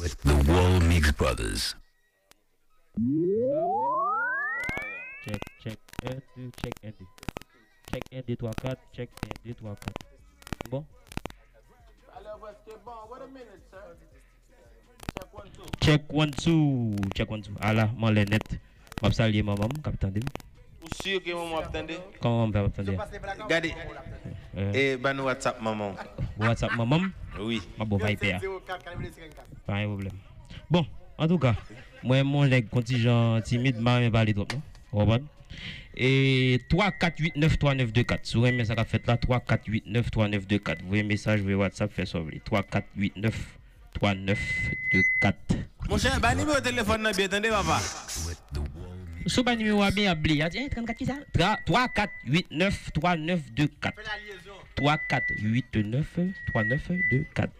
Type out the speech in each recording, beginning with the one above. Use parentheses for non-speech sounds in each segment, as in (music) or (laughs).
with the Wall Mix Brothers. Check, check, 1, 2, check, 1, 2. Check 1, 2, 3, 4, check 1, 2, 3, 4. Bon? Check 1, 2, check 1, 2. Ala, man le net. Map salye maman, kapitan dim. Ou Comment on peut attendre? Regardez. Et ben nous WhatsApp maman. WhatsApp maman, Oui. ma bon vibe ya. Pas un problème. Bon, en tout cas, moi, mon leg contingent timide, m'a même parlé trop, non? Et 3 4 8 9 3 9 2 4. Sur un message qu'a fait là, 3 4 8 9 3 9 2 4. Vous voyez message, vous voyez WhatsApp, fait sauver. 3 4 8 9 3 9 2 4. Mon cher, bah numéro de téléphone bien attendez papa. Sous bas numéro bien appelé, il a dit 34 qui ça? 3 4 8 9 3 9 2 4. 3 4 8 9 3 9 2 4.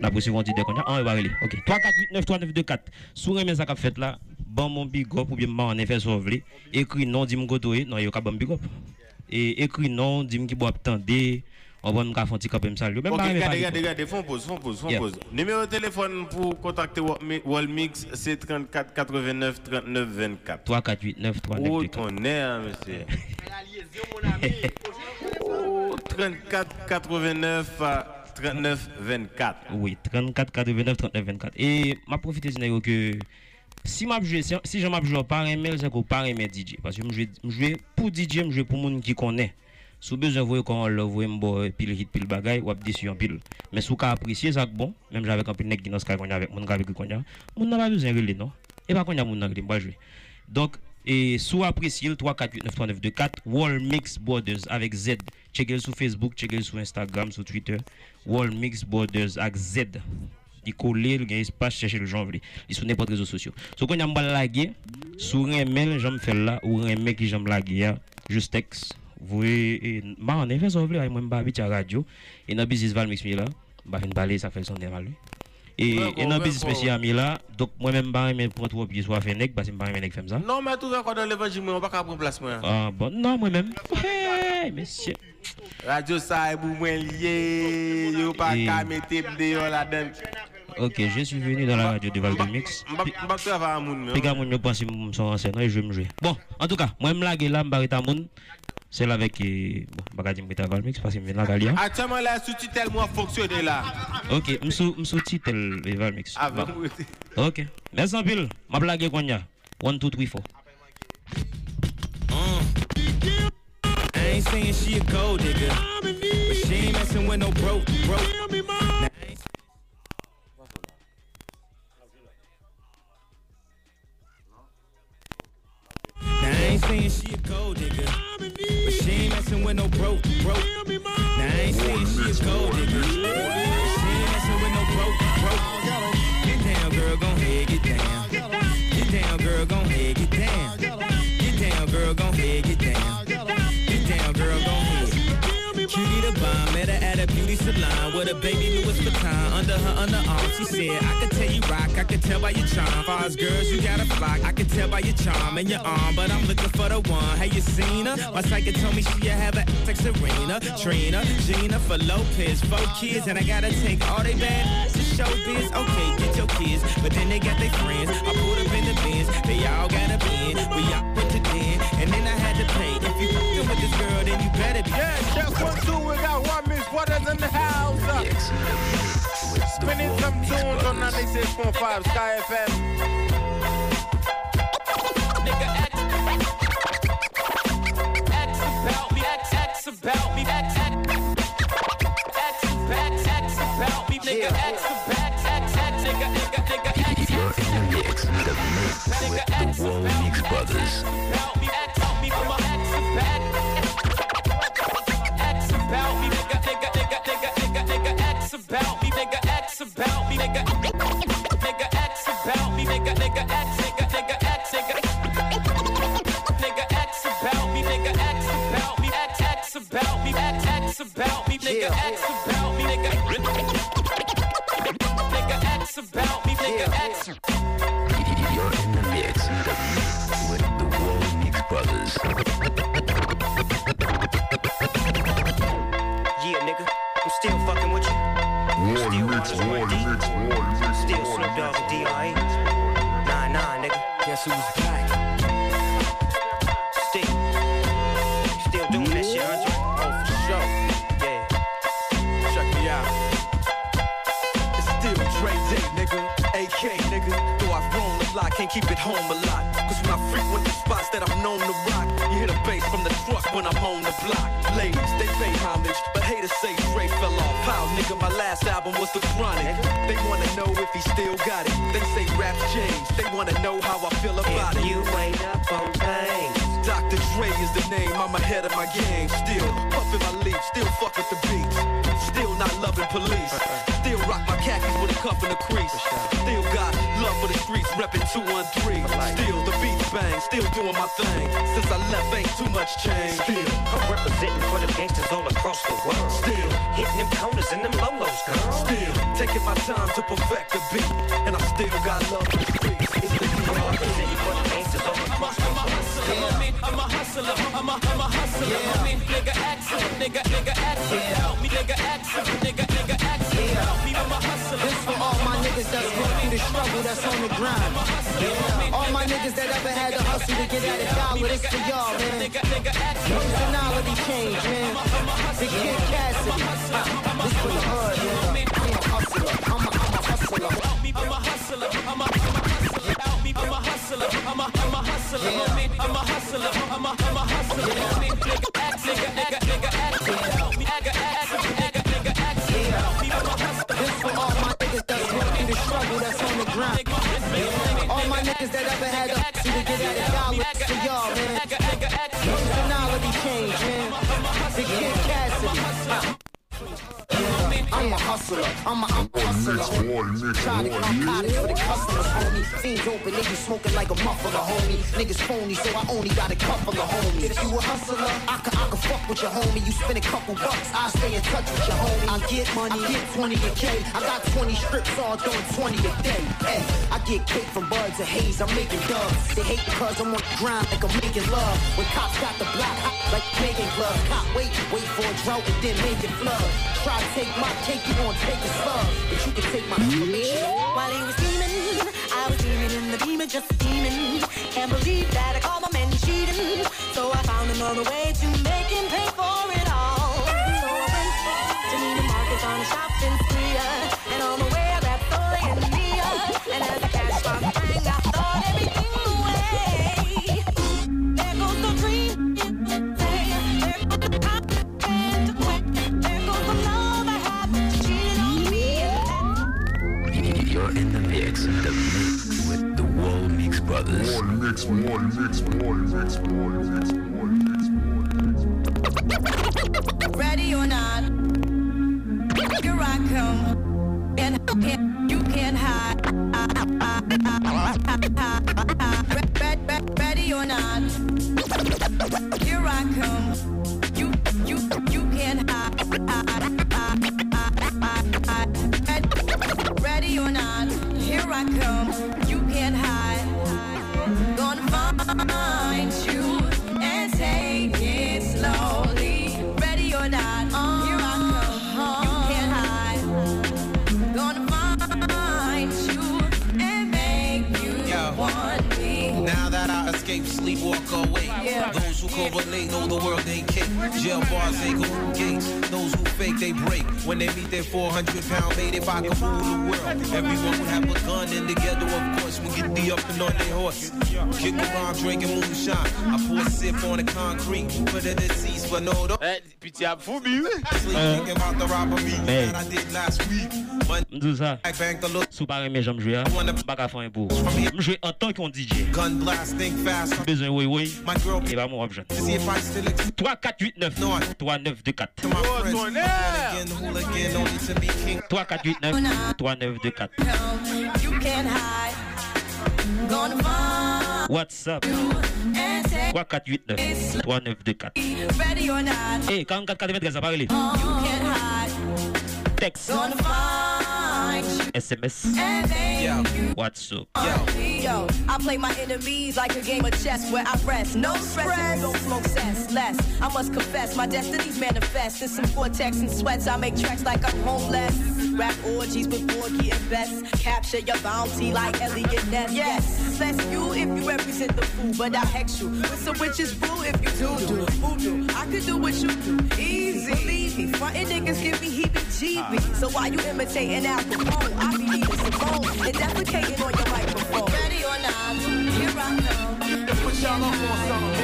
La poursuivre on dit de cognac. On va aller. OK. 3 4 8 9 3 9 2 4. Sur un message qu'a fait là, bon mon big up ou bien en effet sauver. Écrit non dit m'gotoé, non yo ka bon big up. Et écrit non dit m'ki bo attendre. On va me faire un petit cap me saluer. Même Ok, regardez, regardez, regardez, font pause, font pause, Yeah. pause. Numéro de téléphone pour contacter Wallmix, c'est 34 89 39 24. 3 4 8 9 3 9 Oh, 2 4. ton est, hein, monsieur? (laughs) (laughs) Oh, 34 89 à 39 24. Oui, 34 89 39 24. Et m'a profité de que si m'a si, si je m'a joué par email, c'est que par DJ parce que je jouer pour DJ, je jouer pour monde qui connaît. Sous besoin voyer quand le voyer m'bo pile hit pile bagay ou décision pile. Mais sous ka apprécier ça bon, même j'avais un peu nèg qui dans ce avec mon avec qu'on a. Mon n'a pas besoin de non? Et a mon n'a pas jouer. Donc et sous apprécier le 3 4 8 9 3 9 2 4 Wall Mix Borders avec Z. Checkez sur Facebook, checkez sur Instagram, sur Twitter. Wall Mix Borders avec Z. Il colle, il espace, chercher le genre. Il sur n'importe réseaux sociaux. So quand on a laguer, sur un mail, j'aime faire là, ou un mail qui j'aime laguer, juste texte. Vous voyez, ma en effet, ça je radio, et dans Val Mix là, je vais parler, ça fait son. Et et dans le business spécial là, donc moi-même, je vais prendre trop pieds, soit faire nègre, parce que je ne vais pas ça. Non, mais tout encore dans l'évangile, on va pas prendre place. Ah bon, non, moi-même. Hey, monsieur. Radio ça est pour moi lié, yo pas Et- qu'à mettre dehors là-dedans. Ok, je suis venu dans la radio de Val de Mix. Je vais pas à moun. Je pense que je suis enseignant et je vais me jouer. Bon, en tout cas, moi, je me lague là, je vais moun celle avec bagage mita valmix parce que maintenant galia. Ah, actuellement là sous titel moi fonctionner là. OK me sous me sous titel valmix ah, bah, OK. Merci en pile. Ma blague konya 1 2 3 4 ain't saying she a gold digger. But she ain't no broke, no broke, broke. Now, I ain't saying she a gold baby Louis Vuitton under her underarm. She said, I could tell you rock, I could tell by your charm. Far girls, you got a flock, I could tell by your charm and your arm, but I'm looking for the one. Have you seen her? My psychic told me she have a like Serena, Trina, Jennifer Lopez, four kids, and I gotta take all they bad to show biz. Okay, get your kids, but then they got their friends. I pulled up in the bins, they all got a bin. We all put it in, and then I had to pay. If you fucking with this girl, then you better be. Yeah, check one, two, we got one Miss Waters in the house. The Spinning some tunes on 96.5 Sky FM. Nigga, X, X about me, X, X about me, X, X, X, X, X about me, nigga, X, X, X, X, nigga, nigga, nigga, X, You're in the mix, the mix with the Wall Mix Brothers. about me, X, help me from hitting them corners and them lolos, girl. still taking my time to perfect the beat. And I still got love for the streets. It's the I'm DR. representing for the gangsters all across the world. I'm a hustler, I'm a, I'm a hustler. I mean, nigga accent, nigga, nigga accent. Help me, nigga accent, nigga, nigga accent. Help me, I'm a hustler. This for all my niggas that's going through the struggle that's on the grind. Yeah. All my niggas that ever had to hustle to get at a dollar, this for y'all, man. Nigga, nigga accent. Personality change, man. The Kid. I'm a hustler. I'm a, hustler. I'm a hustler. I'm a, hustler. I'm a hustler. I'm a hustler. I'm a hustler. Hustler. I'm a, I'm a hustler. Trying to come cottage for the customers, homie. Fiends open, niggas smoking like a muffler, homie. Niggas phony, so I only got a couple of homies. If you a hustler, I can, I can fuck with your homie. You spend a couple bucks, I stay in touch with your homie. I get money, I get 20 a K. I got 20 strips all doing 20 a day. Hey, I get cake from buds and haze, I'm making dubs. They hate because I'm on the grind like I'm making love. When cops got the block hot like making gloves. Cop wait, wait for a drought and then make it flood. Try to take my cake, you gon' take a slug. But you can take my information. While he was steaming, I was steaming in the beamer, just steaming. Can't believe that I called my man cheating. So I found another way to more mix, more mix, more mix, more mix, ready or not, here I come. And and you can't hide. Re- re- re- Ready or not, who correlate know the world ain't kick. Jail bars ain't golden gates. Those who fake, they break. When they meet their 400 pound mate, if I could rule the world, everyone would have a gun. And together, of course, we get the up and on their horse. Kick around, drinking moonshine. I pour a sip on the concrete. Put it at cease, but no, don't Eh, Piti ap foubi, sleep. Thinking about the robbery Hey. that I did last week. Mdou sa, sou pare me jom jwe a, baka fanyen pou. Mjwe an ton kon DJ. Bezwen woy woy, e ba moun wap jen. 3-4-8-9, 3-9-2-4. 3-4-8-9, 3-9-2-4. WhatsApp. 3-4-8-9, 3-9-2-4. E, 44-93 aparele. Text. SMS, and make Yo, you WhatsApp. Yo, Yo, I play my enemies like a game of chess where I rest. No stress, don't smoke cess less. I must confess, my destinies manifest. In some vortex and sweats, I make tracks like I'm homeless. Rap orgies with Porgy and Bess. Capture your bounty like Eliot Ness. Yes, bless you if you represent the fool, but I hex you with some witches brew if you do do voodoo. I could do what you do, easy. Believe me, frontin' niggas give me heebie-jeebies. Ah. So why you imitating Al Capone? Oh, I be eating Simone and defecating on your microphone. Ready or not, here I come. Put y'all up on something,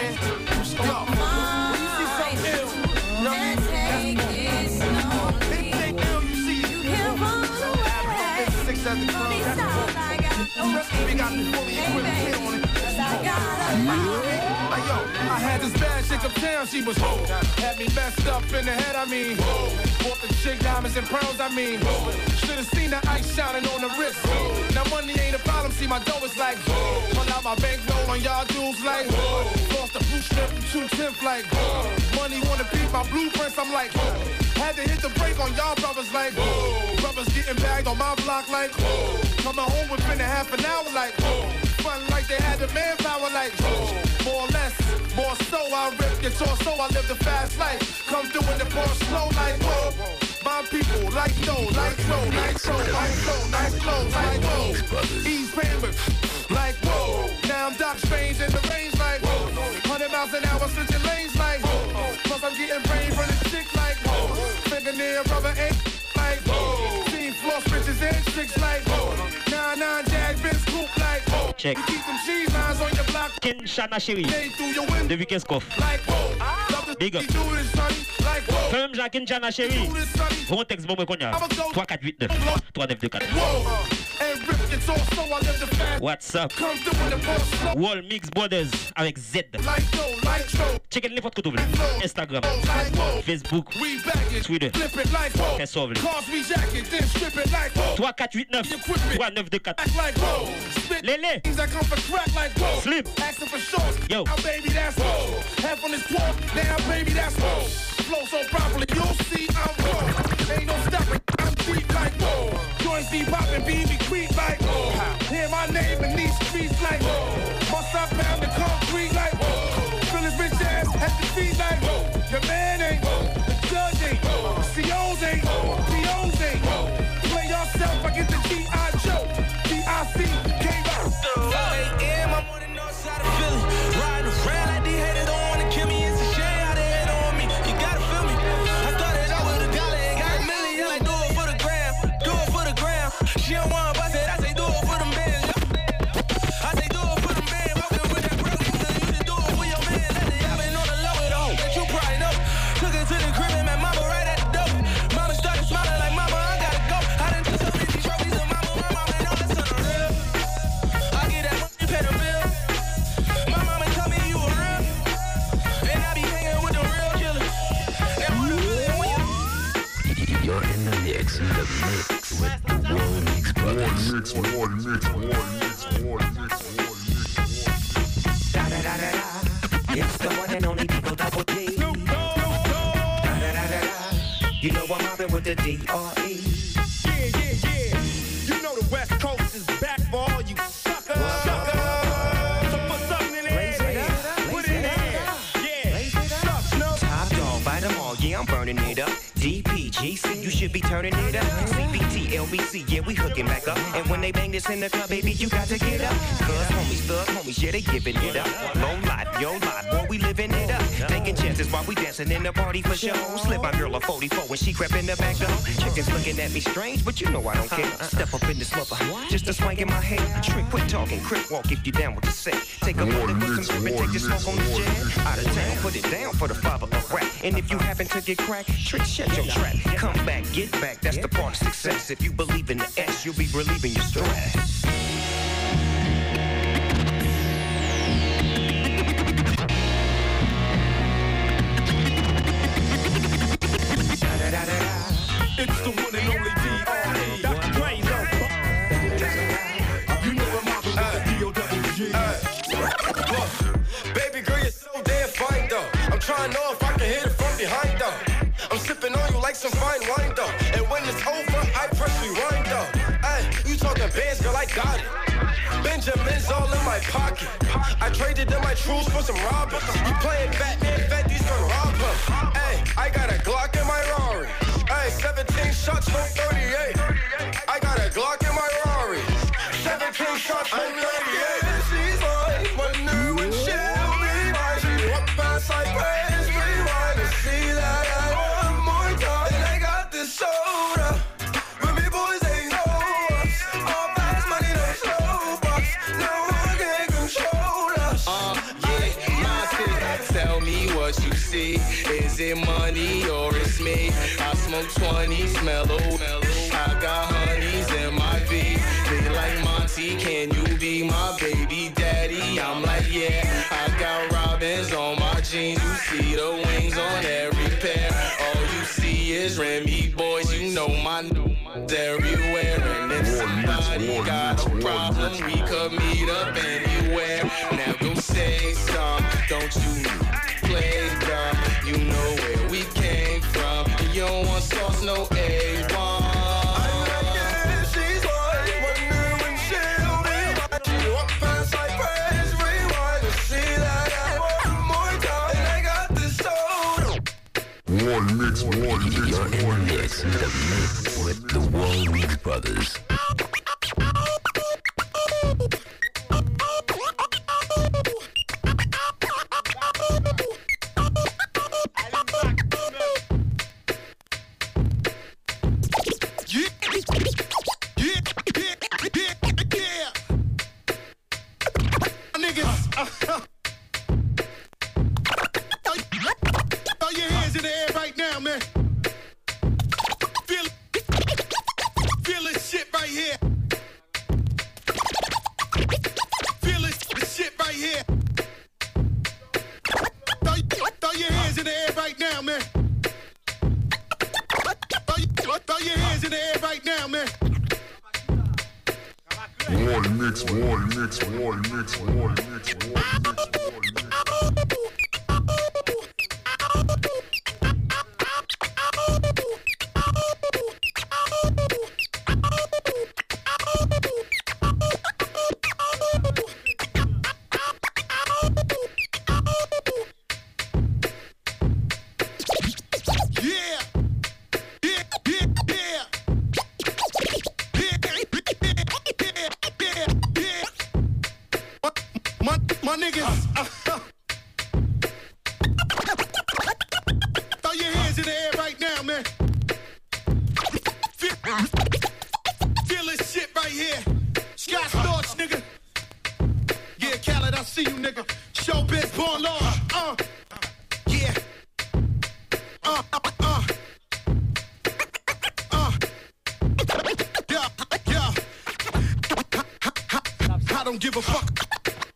had this bad chick uptown, she was whole. Had me messed up in the head, I mean. Bought the chick diamonds and pearls, I mean. Should've seen the ice shining on the wrist. Now money ain't a problem, see my dough is like. Pull out my bankroll on y'all dudes like. Lost the blue strip from two tenth like. Money wanna beat my blueprints, I'm like. Had to hit the brake on y'all brothers like. Brothers getting bagged on my block like. Coming home within a half an hour like. Fun like they had the manpower like. More or less, more so I rip your torso, I live the fast life. Come through in the bar slow like whoa. My people like no, like so, like so, like so, nice clothes, like whoa. Ease payment, like whoa. Now I'm Doc Strange in the range like whoa. 100 miles an hour switching lanes like whoa. Plus I'm getting brain from the chick like whoa. Fingernail rubber ain't like whoa. Team floss bitches and chicks like whoa. check. Kinshana chérie. Depuis 15 coffres. Ah. Big up. Femme Jacques Kinshana chérie. Bon texte, bon, bon, 3, 4, 8, 9. 3, 9, 2, 4. What's up? Wall Mix Brothers avec Z. Check n'importe que tu veux. Instagram, Facebook, Twitter. Fais sauve. 3, 4, 8, 9. 3, 9, 2, 4. Whoa. Lele. things that come for crack like whoa. Slim. Asking for shorts. Yo. Now baby, that's whoa. Half on this pork, now baby, that's whoa. Flow so properly, you'll see I'm whoa. Ain't no stopping, I'm deep like whoa. Joints be popping, BB creep like whoa. Hear my name in these streets like whoa. Must I pound the concrete like whoa. Feel his rich ass at the feet like whoa. Your man Mix, one mix, one mix, one mix, one mix. Da da da da da. It's the one and only Digo Double D. Da da da da da. You know I'm mobbing with the D.R.E. Yeah, yeah, yeah. You know the West Coast is back for all you suckers. Suckers. So put something in up, Put it in up. Yeah. Suck, Snoop. Top dog, bite them all, yeah, I'm burning it up. DPGC, you should be turning it up. CBT, LBC, yeah, we hooking back up. And when they bang this in the club, baby, you got to get up. Cuz homies, thug homies, yeah, they giving it up. Low life, yo life, boy, we living it up. Taking chances while we dancing in the party for show. Slip my girl a 44 when she crept in the back door. Chickens looking at me strange, but you know I don't care. Step up in this mother, just a swing in my head. Trick, quit talking, crip walk if you down with the set. Take a bullet with some and take the smoke on the jet. Out of town, put it down for the father of rap. And if you happen to get cracked, trick, shut your trap. Come back, get back, that's the part of success. If you believe in the S, you'll be relieving your stress. trying to know if I can hit it from behind though. I'm sipping on you like some fine wine though. And when it's over, I press rewind though. Hey, you talking bands, girl, I got it. Benjamin's all in my pocket. I traded in my truths for some robbers. You playing Batman, fat these gonna rob us. Hey, I got a Glock in my Rari. Hey, 17 shots, no 38. friend, boys, you know my n- everywhere. And if somebody got a problem, we could meet up anywhere. Now go say some, don't you play dumb. You know where we came from. You don't want sauce, no A1. Mix, more, mix, more, mix, more, mix, more, mix, with the Warwick Brothers. see you, nigga. Showbiz born law. Uh, yeah. Uh, uh, uh. uh. Yeah, yeah. I don't give a fuck.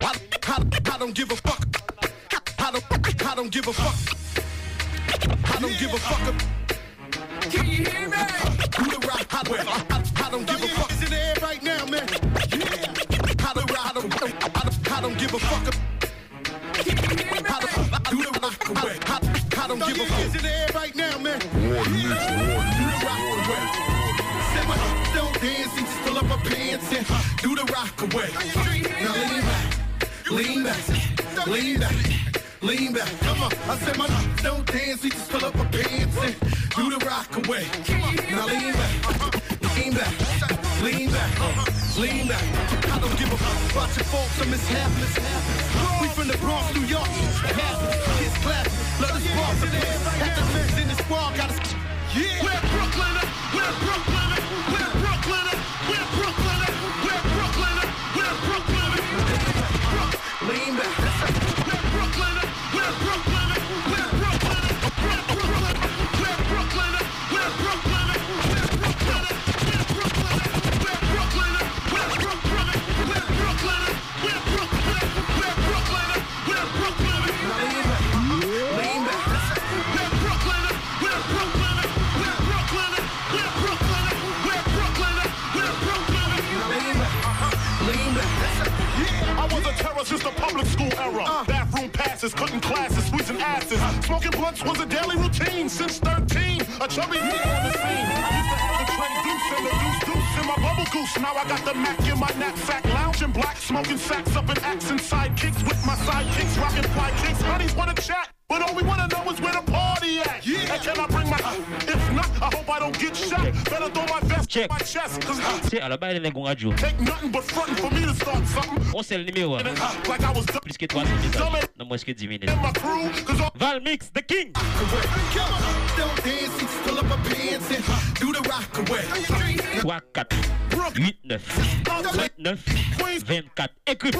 I, I, I don't give a fuck. I don't, I don't give a fuck. I don't give a fuck. Hacemos Smoking blunts was a daily routine since 13. A chubby me on the scene. I used to have the Trey Deuce and the Deuce Deuce in my bubble goose. Now I got the Mac in my knapsack. Lounging black, smoking sacks up in axe and sidekicks with my sidekicks. Rocking fly kicks. Honey's wanna chat. Check. Say all about it and go at you. On sell the mirror. Plus que 3 minutes. Non, moins que diminui. Val mix, the king. Trois, quatre, huit, neuf, neuf, vingt-quatre, écoute.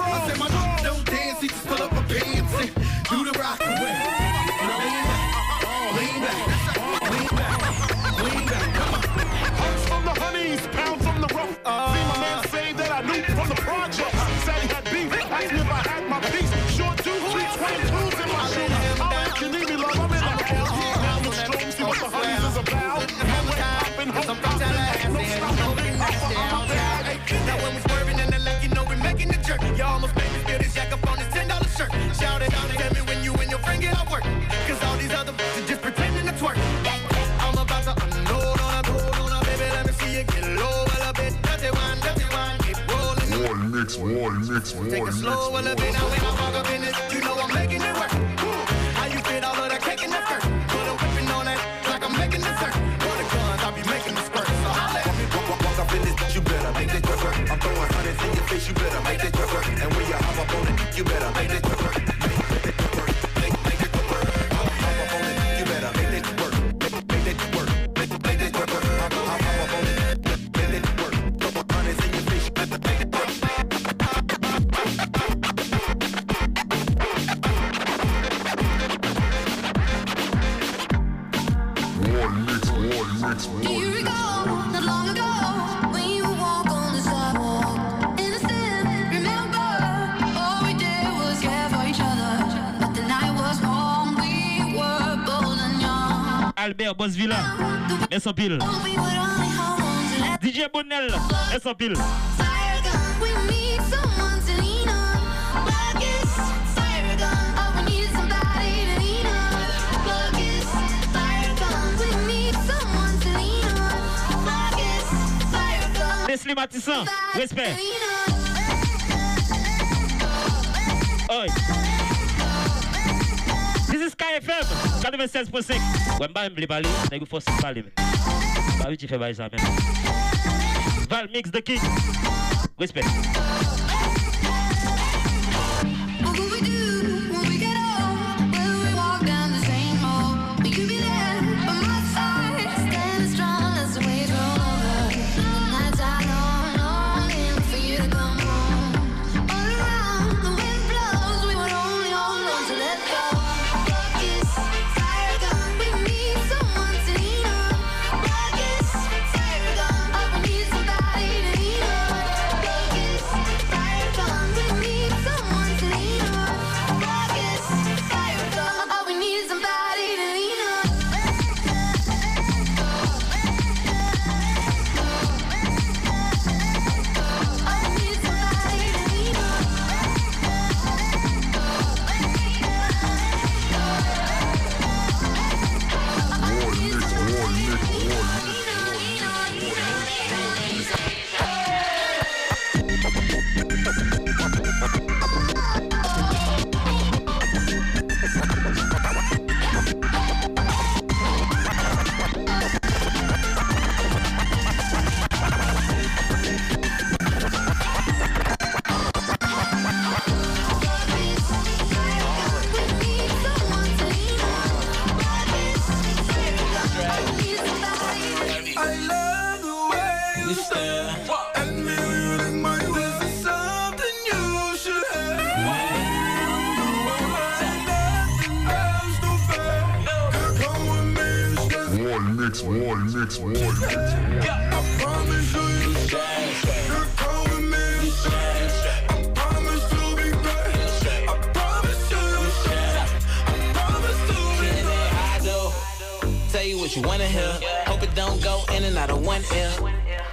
Mix, boy Take it slow a little bit. Now I walk up in it, you know I'm making it work. How you fit all of that cake in the skirt? Put a whipping on that like I'm making dessert. For the guns, I'll be making the squirt. So holla at me. Walk, walk, up in this, you better make work. I'm throwing hundreds in your face, you better make work. And when you hop up on it, you better make that Pierre Bosvilla, merci pile. DJ Bonnel, merci en pile. Leslie respect. Ziska FM 96.5 Wè mba mble bali Nè gou fòs bali men Ba wè ti fè bay sa men Val Mix The King. Respect.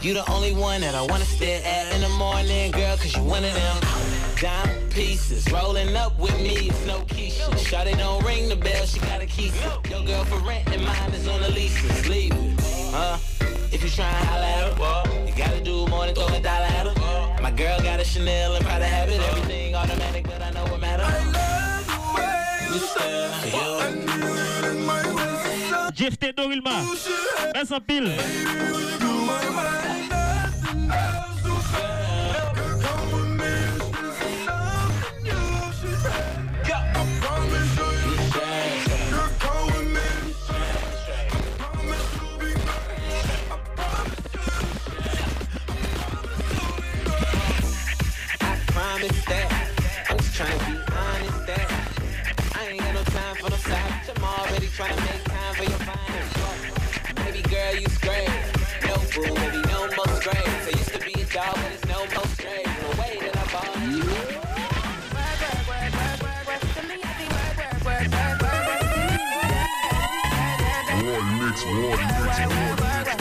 You the only one that I wanna stare at in the morning, girl, cause you one of them. Dime pieces, rolling up with me, it's no Keisha. Shawty don't ring the bell, she got a key. Your girl for rent and mine is on the leases. Leave it, huh? If you try and holler at her, you gotta do more than throw a dollar at her. My girl got a Chanel and Prada habit, everything automatic, but I know what matters. You stare, you. J Jefté Dorilma. Merci en pile. I promise that. I'm just trying to be honest that I ain't got no time for trying to make time for your fine. Baby girl, you straight. No boo, baby, Roy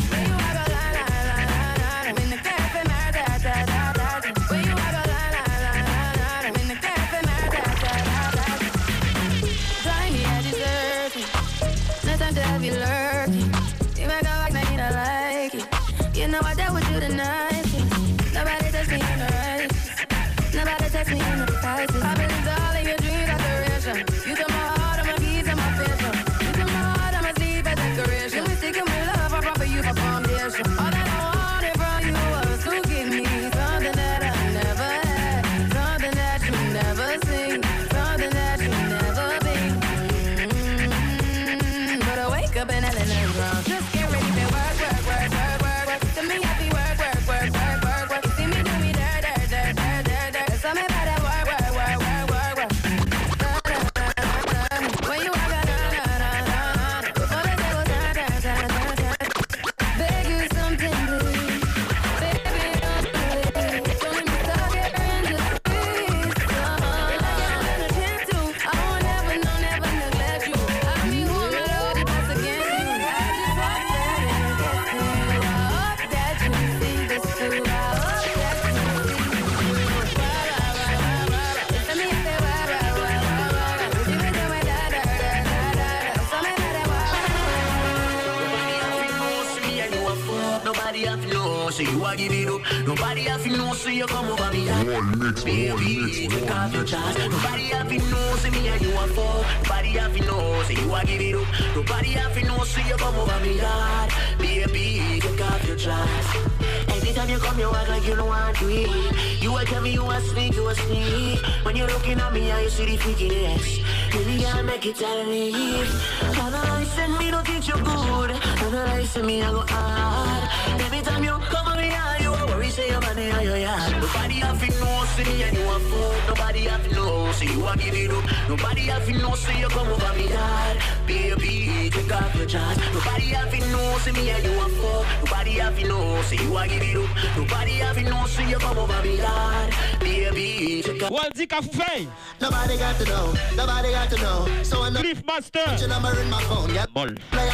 come, you act like you don't want to eat. You will tell me you a sneak, you a sneak. When you're looking at me, I you see the freakiness. Really can't make it and leave. Analyze me, don't think you're good. Analyze me, I go hard. Every time you come over me, I you worry, say your money, I your yard. Nobody have to know, me and you a fool. Nobody have to know, say you a give it up. Nobody have to know, say you come over me yard. Baby, take off your chance. Nobody have to know, say me and you a fool. Nobody have to know, say you a give it up. Nobody have to know, say you come over me yard. Baby, take off. Waldi Kafufei. Nobody got to know, nobody got to know. So I know Cliff Master. Put your number in my phone, yeah. Ball. Play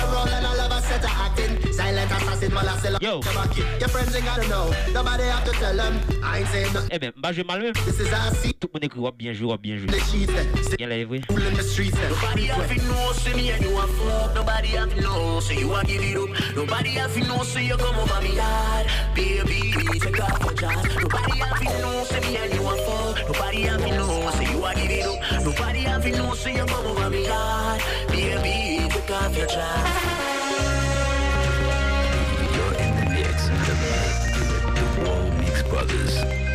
Yo. Your friends ain't gotta know. Nobody have to tell them. I ain't saying nothing. Eh ben, bah je mal même. This is our seat. Tout le monde écrit wap bien joué, wap bien joué. The sheets, then. Bien là, vrai. Still in the streets. Nobody have to know, say me and you a fuck. Nobody have to know, say you a give it up. Nobody have to know, say you come over me yard. Baby, take off your jaws. Nobody have to know, say me and you a fuck. Nobody have to know, say you a give it up. Nobody have to know, say you come over me yard. Baby, take off your jaws. Brothers.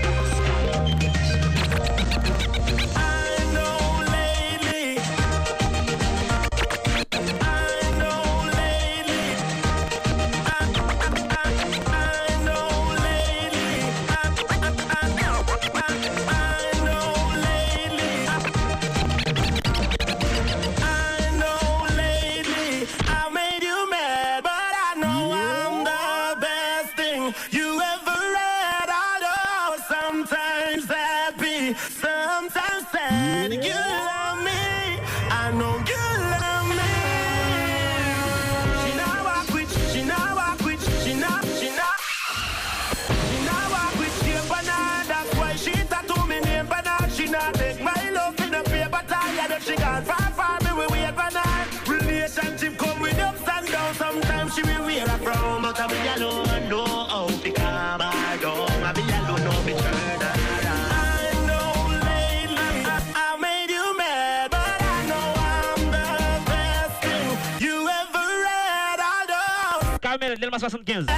Amel, 75.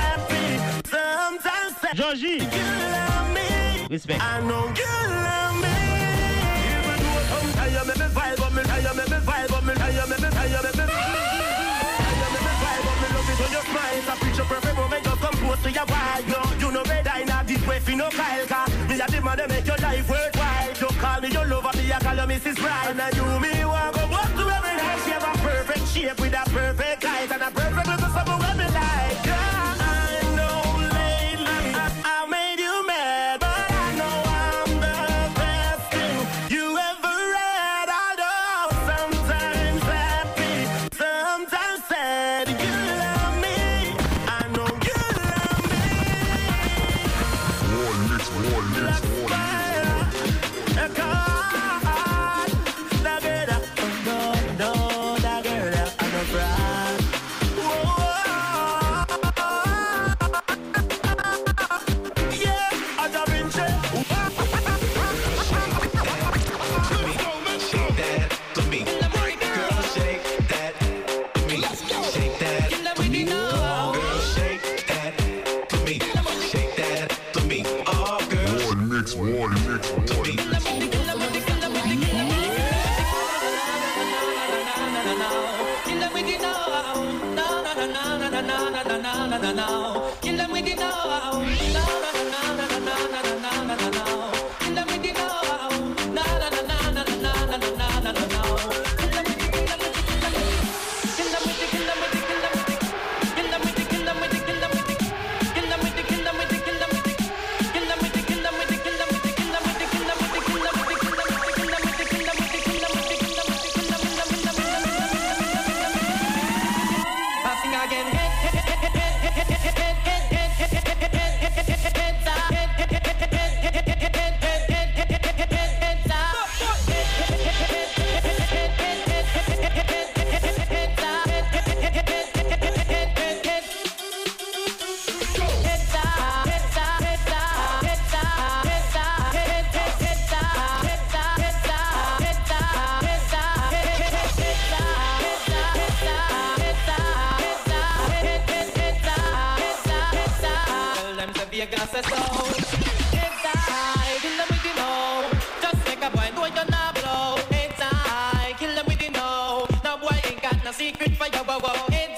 Georgie. Respect. I know you love me. Even though me vibe, me. A to deep way no Kyle car. Me a man that make your life worthwhile. You call me your lover, me a call you Mrs. Right. And you me want go up to every night. She have a perfect shape with a perfect height and a perfect little summer when no secret you. Whoa, whoa.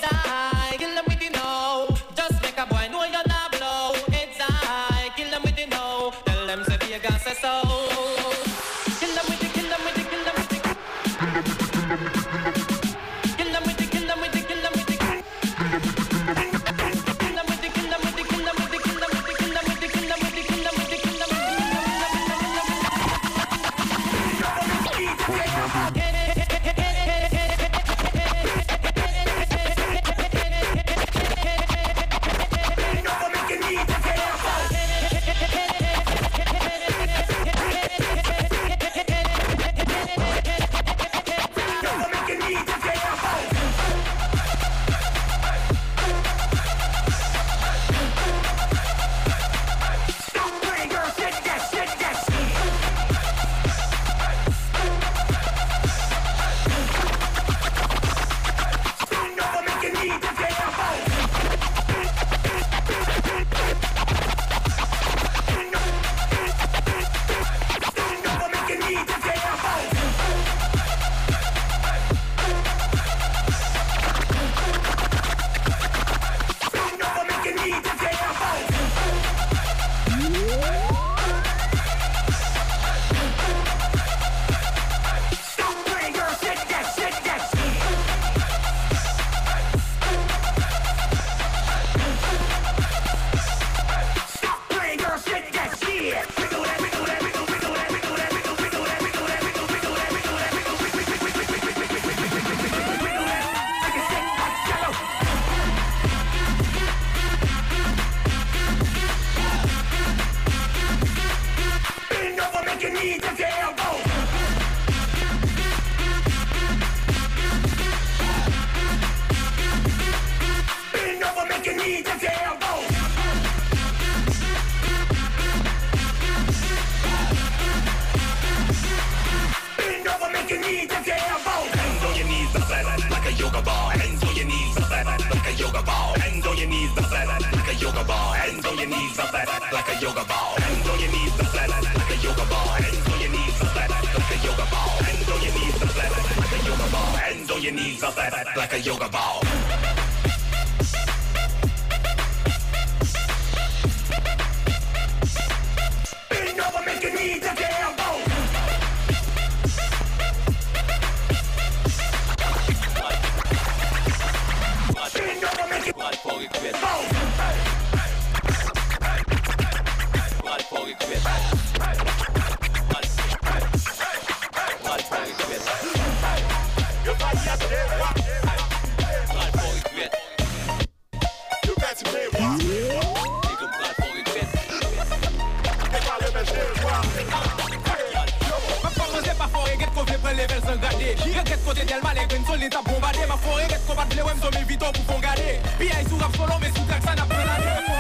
L'état bombardé Ma forêt get qu'on va te lever m'zome vite pour qu'on garde Puis aïe sous rap solo mais sous track ça n'a pas l'année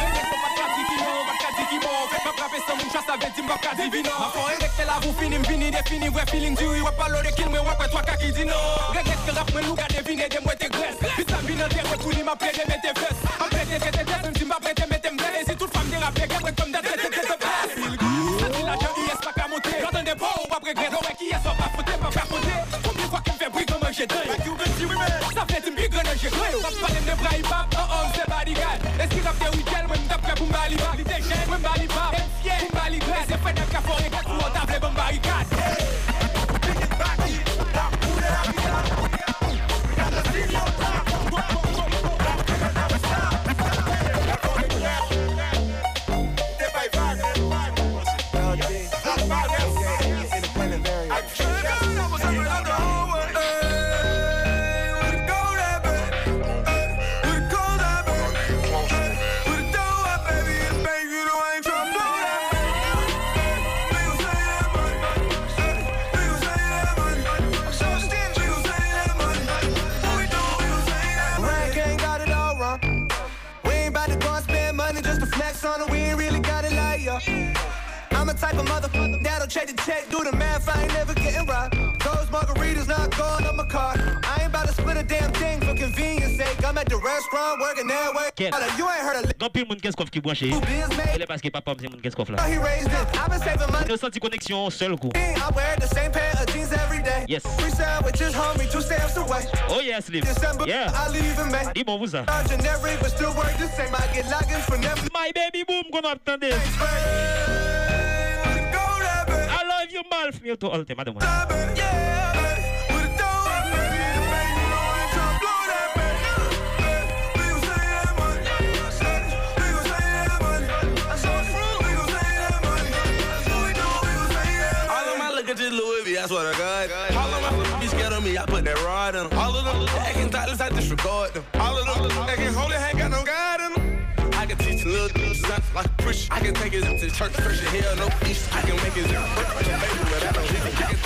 chwa sa ve di mbap ka divino Ma fon erekte la vou fini mbini defini Vwe feeling diri wè palo de kil mwen wè pwè twa ka ki dino Regret ke rap mwen lou ka devine dem wè te gres Bitan binan te wè kouni ma pre de me te fes Ma pre te te te te mdi mba pre te me te mde E si tout fam de rap regret wè kom de te te te te pes Sa ti la jan yes pa ka monte Jantan de bo wap regret. Lore ki yes wap apote pa pa apote Koumbi kwa kem fe bri koman je dey Aki ou ben si wime Sa vle ti mbi grenan je grey Sa palem de bra hip hop, oh oh, se bodyguard E si rap de wikel mwen mdap ka pou mbali ba Li te jen mwen mbali ba it a type of motherfucker that'll check the check, do the math. I ain't never getting robbed. Those margaritas not going on my card. I ain't about to split a damn thing for convenience sake. I'm at the restaurant working that way. Ken. You ain't heard of Gan pil moun ki branche Ele paske papam se moun keskof la how he raised it. I've been saving money. Yo senti koneksyon seul kou I wear the same pair of jeans every day. Yes. Free sandwiches, homie, two stamps away. Oh yes, December, Yeah I leave in May. Bon vous ça Not generic, but still work the same. I get logins for never. My baby boom tande my look at this Louis V, I swear to God. All of my be scared of me, I put that rod in them. All of them acting thoughtless, I disregard them. All of them acting holy, ain't got no God in them. I can teach little dudes something like a. I can take his to church, Christian hell, no peace. I can make his baby without no reason. I can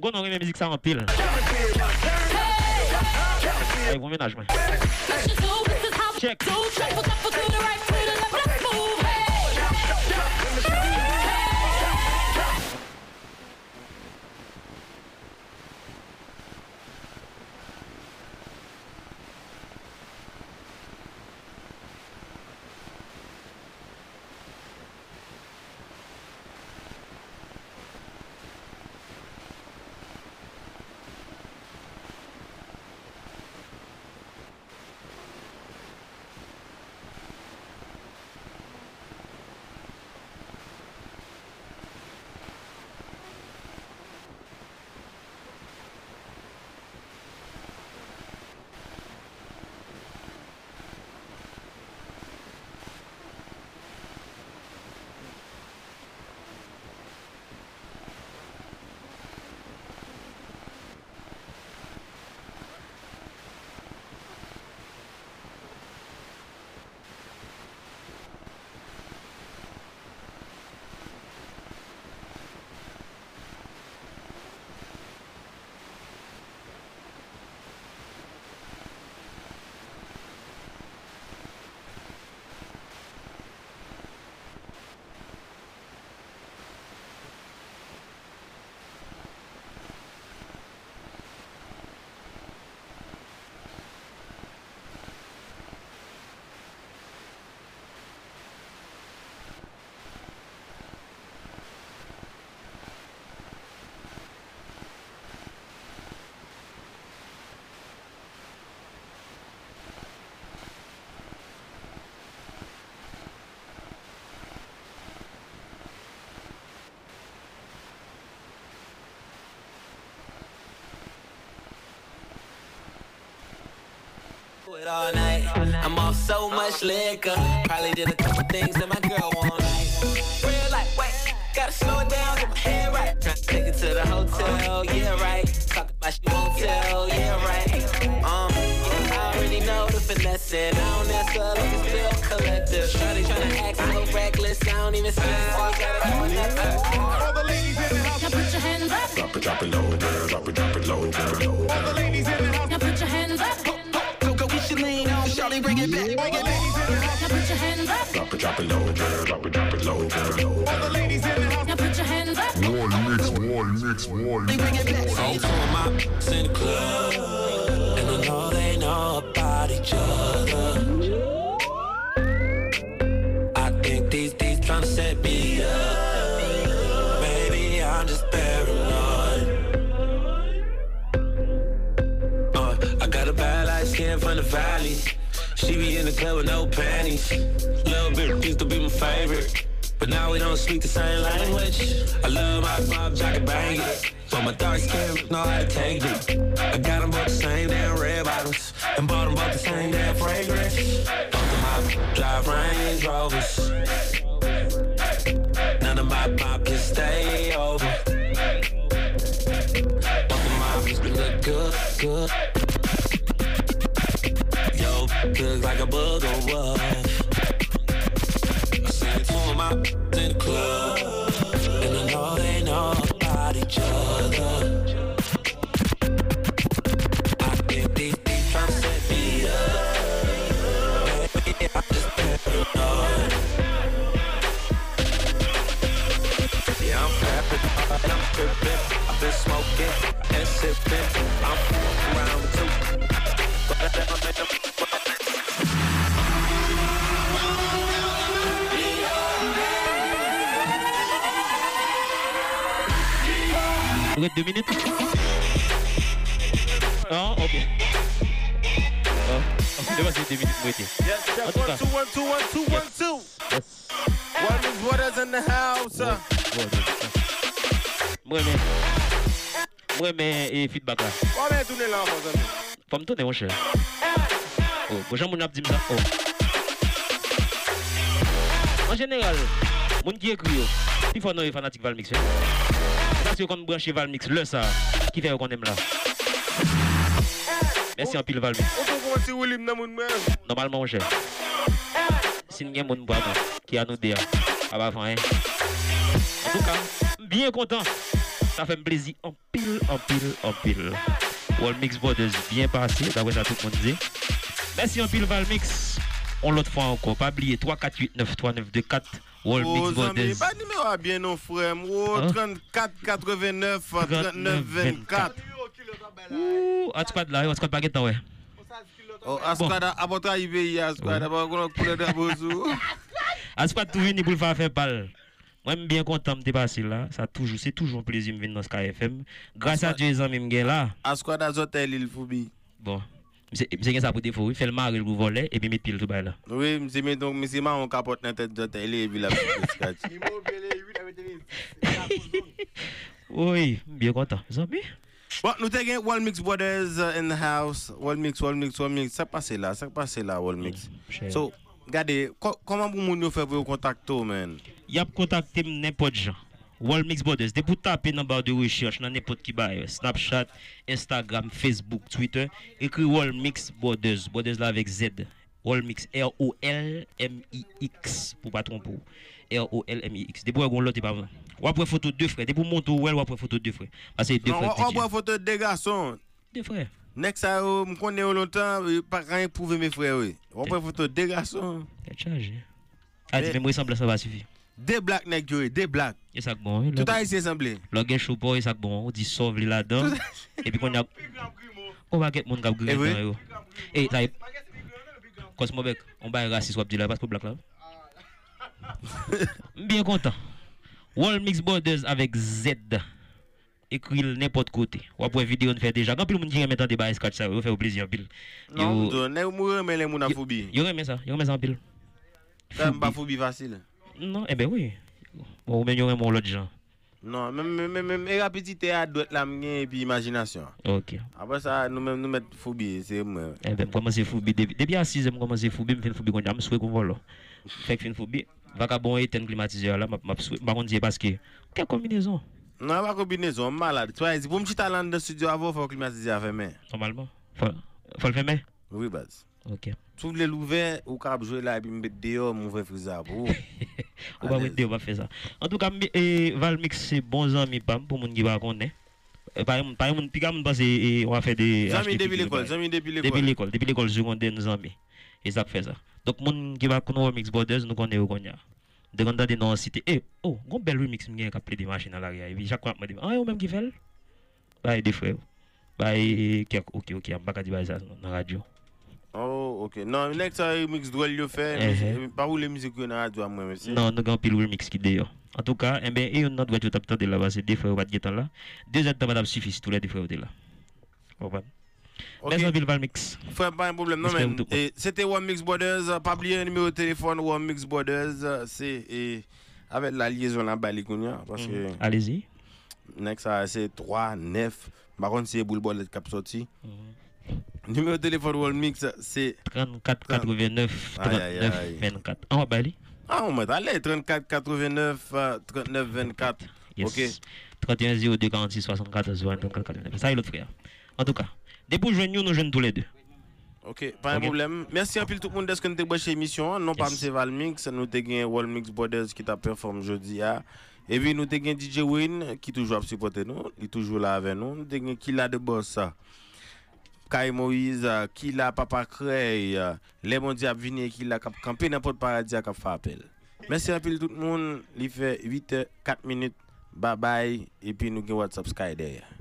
Gon nan reme mizik sa an pil Ay, bon menaj mwen Check I'm off so much liquor. Probably did a couple things that my girl won't like. Real life, wait, gotta slow it down, get my head right. Tryna take it to the hotel, yeah, right. Talk about she won't tell, yeah, right. Um, I already know the finesse, and I don't necessarily like it's bill collector. Shorty tryna act so reckless, I don't even see it, so you gotta go next. All the ladies in the house. Now put your hands up. Drop it, drop it low, girl. Drop it, drop it low, girl. All the ladies in the house. On, Shorty, bring it back. All the ladies in the house. Now put your hands up. Drop it, drop it low, girl. Drop it, drop it low, girl. All the ladies in the house. Now put your hands up. One mix, one mix, one They bring it back. mix. Say to my in the club, and I know they know about each other. The club with no panties. Little bit used to be my favorite. But now we don't speak the same language. I love my pop jacket bang it. But my dark skin how to take it. I got them both the same damn red bottoms. And bought them both the same damn fragrance. Both of my drive Range Rovers. None of my pop can stay over. Both of my look good, good. Look like a booger wolf. I seen two of my in the club, and I know they know about each other. deux minutes. Non, ok. Hein. Ok, deux minutes, deux minutes, oui. Yes, check one, two, one, two, one, two, one, two. Yes. One is what in the house. Moi, mais. Moi, mais, et feedback là. Moi, mais, tournez là, mon ami. Pas me tourner, mon cher. Oh, bonjour, mon abdim ça. Oh. En général, mon qui écrit, il faut non, les fanatiques va le mixer. Parce que quand branche Valmix, le ça, qui fait qu'on aime là? Merci en pile Valmix. Normalement, mon cher. Si nous avons un qui a nous dire, à la fin. hein. En tout cas, bien content. Ça fait un plaisir en pile, en pile, en pile. Wall Mix Brothers bien passé, d'après ça tout le monde dit. Merci en pile Valmix. On l'autre fois encore. Pas oublier 348 3924 Wall zami, Brothers. pas numéro à bien non frère. Oh, Hein? 34 89 39 24. Ouh, à squad là, à squad baguette ouais. Oh, Asquad à votre arrivée hier, Asquad, a coulé de bozou. À squad tout venu pour faire faire balle. Moi, je suis bien content de passer là. Ça toujours, c'est toujours un plaisir de venir dans Sky FM. Grâce à Dieu, les amis, je suis là. Asquad à Zotel, il Mse gen sa pou defo, fel ma rel gou vole, e bi met pil tou bay la. Oui, mse men donk, mse man an kapote nan tete dote, ele evi la pou skaj. Imo bele, yu la vete li. Oui, biye kontan. Zambi? Bon, nou te gen Wallmix Brothers uh, in the house. Wallmix, Wallmix, Wallmix. Sak pase la, sak pase la Wallmix. Mm, so, gade, koman pou moun yo fe vwe yo kontakto men? Yap kontakte m nepot jan. Mix Brothers. Dès pour taper dans la barre de recherche, dans n'importe qui bail, Snapchat, Instagram, Facebook, Twitter, écrit Wall Mix Brothers. Brothers là avec Z. Wall Mix, R-O-L-M-I-X, pour pas tromper. R-O-L-M-I-X. Dès vous l'autre, pas vrai. Ou après photo deux frères. Dès pour monter, ou après photo deux frères. Parce que deux frères. DJ. prend photo de garçons. Deux frères. Next, ça, je me connais longtemps, pas rien prouver mes frères, oui. On prend photo de garçons. T'es chargé. Ah, dis, même ressemble ça va suffire. Des blacks, nèg, des blacks. Et ça bon. Tout a essayé semblé. Le gars chaud boy, ça bon. On dit sauve là-dedans. Et puis qu'on a. On va get mon gars Eh oui. grillé. Et ça est. Cosmo Bec, on va raciste, on dire là, parce que black là. Bien content. Wall Mix Brothers avec Z. Écrit n'importe côté. Ou après vidéo, on fait déjà. Quand plus le monde qui remet dans des bails scratch ça, on fait plaisir pile. Non, moi, mais les a phobie. Yo remet ça, yo remet ça en pile. Ça, phobie facile. Non, eh ben oui. Ou bien yo remet l'autre gens. Non, même même même rapidité à d'autres là et puis imagination. Ok. Après ça nous même nous mettre phobie, c'est moi. Eh ben, commencer foubi. Depuis à 6 ans, commencer foubi, me fait foubi quand je souhaite qu'on vole. Fait que foubi. Vagabond et ten climatiseur là, m'a m'a contre, parce que quelle combinaison? Non, pas combinaison, malade. Tu vois, pour me petit talent dans le studio avant faut climatiser avec main. Normalement. Faut faut le faire mais. Oui, base. Ok. Sou vle louve, ou ka apjwe la epi mbet deyo mwen friza pou. Ou pa mbet deyo pa fe sa. En tout ka, eh, Valmix se bon zan mi pam pou moun ki pa konen. Par exemple, puis quand on passe, on va faire des. Amis depuis l'école, amis depuis l'école. Depuis l'école, depuis l'école secondaire, nous amis. Et ça fait ça. Donc, mon qui va connaître Remix Borders, nous connaissons Ogonia. De quand on dit non, cité, eh, oh, un bel remix, il y a appelé des machines à l'arrière. Et puis, chaque fois, je me dis, ah, on même qui fait Bah, des frères. Bah, ok, ok, on va dire ça dans la radio. Oh, ok. Nan, nek sa remix dwell yo fe, pa ou le mizik yo nan adwa mwen mesi? Nan, nou gan pil remix ki de yo. En tout ka, en ben, e yon nan dwell yo tap tande la ba, se de fwe wad getan la. De zan tap adap sufis, tou la de fwe wad de la. Opan. Ok. Mè zan vil val mix. Fwe, pa yon problem nan men. E, sete One Mix Brothers, euh, pa bliye nimeyo telefon One Mix Brothers, se, e, avèk la liyezon la bali koun ya, paske... Alezi. Nek sa, se 3, 9, bakon se boulbol et kap soti. Hmm. Numéro de téléphone One Mix, c'est. 34 89 Aïe, aïe, 39 aïe. 24. En bas, allez. Ah, on met allez, 34 89 euh, 39 24. Yes. Ok. 31 02 46 64 01 34 89. Ça, est l'autre frère. En tout cas, dès joindre nous, nous joignons tous les deux. Ok, pas un Ok. problème. Merci un peu tout le monde d'être que branché émission. Non pas Yes. M. Valmix, nous avons gagné Wall Mix Borders qui t'a performé jeudi. ah. Et puis nous avons DJ Win qui toujours a supporté nous, il est toujours là avec nous. Nous avons gagné Killa de Boss, Kay Moïse euh, ki la papa krey, euh, le mondi ap vini ki la kap kampe napot paradis ak ap fa apel. Mersi apil tout moun, li fe 8, 4 minute, bye bye, epi nou gen WhatsApp Sky der.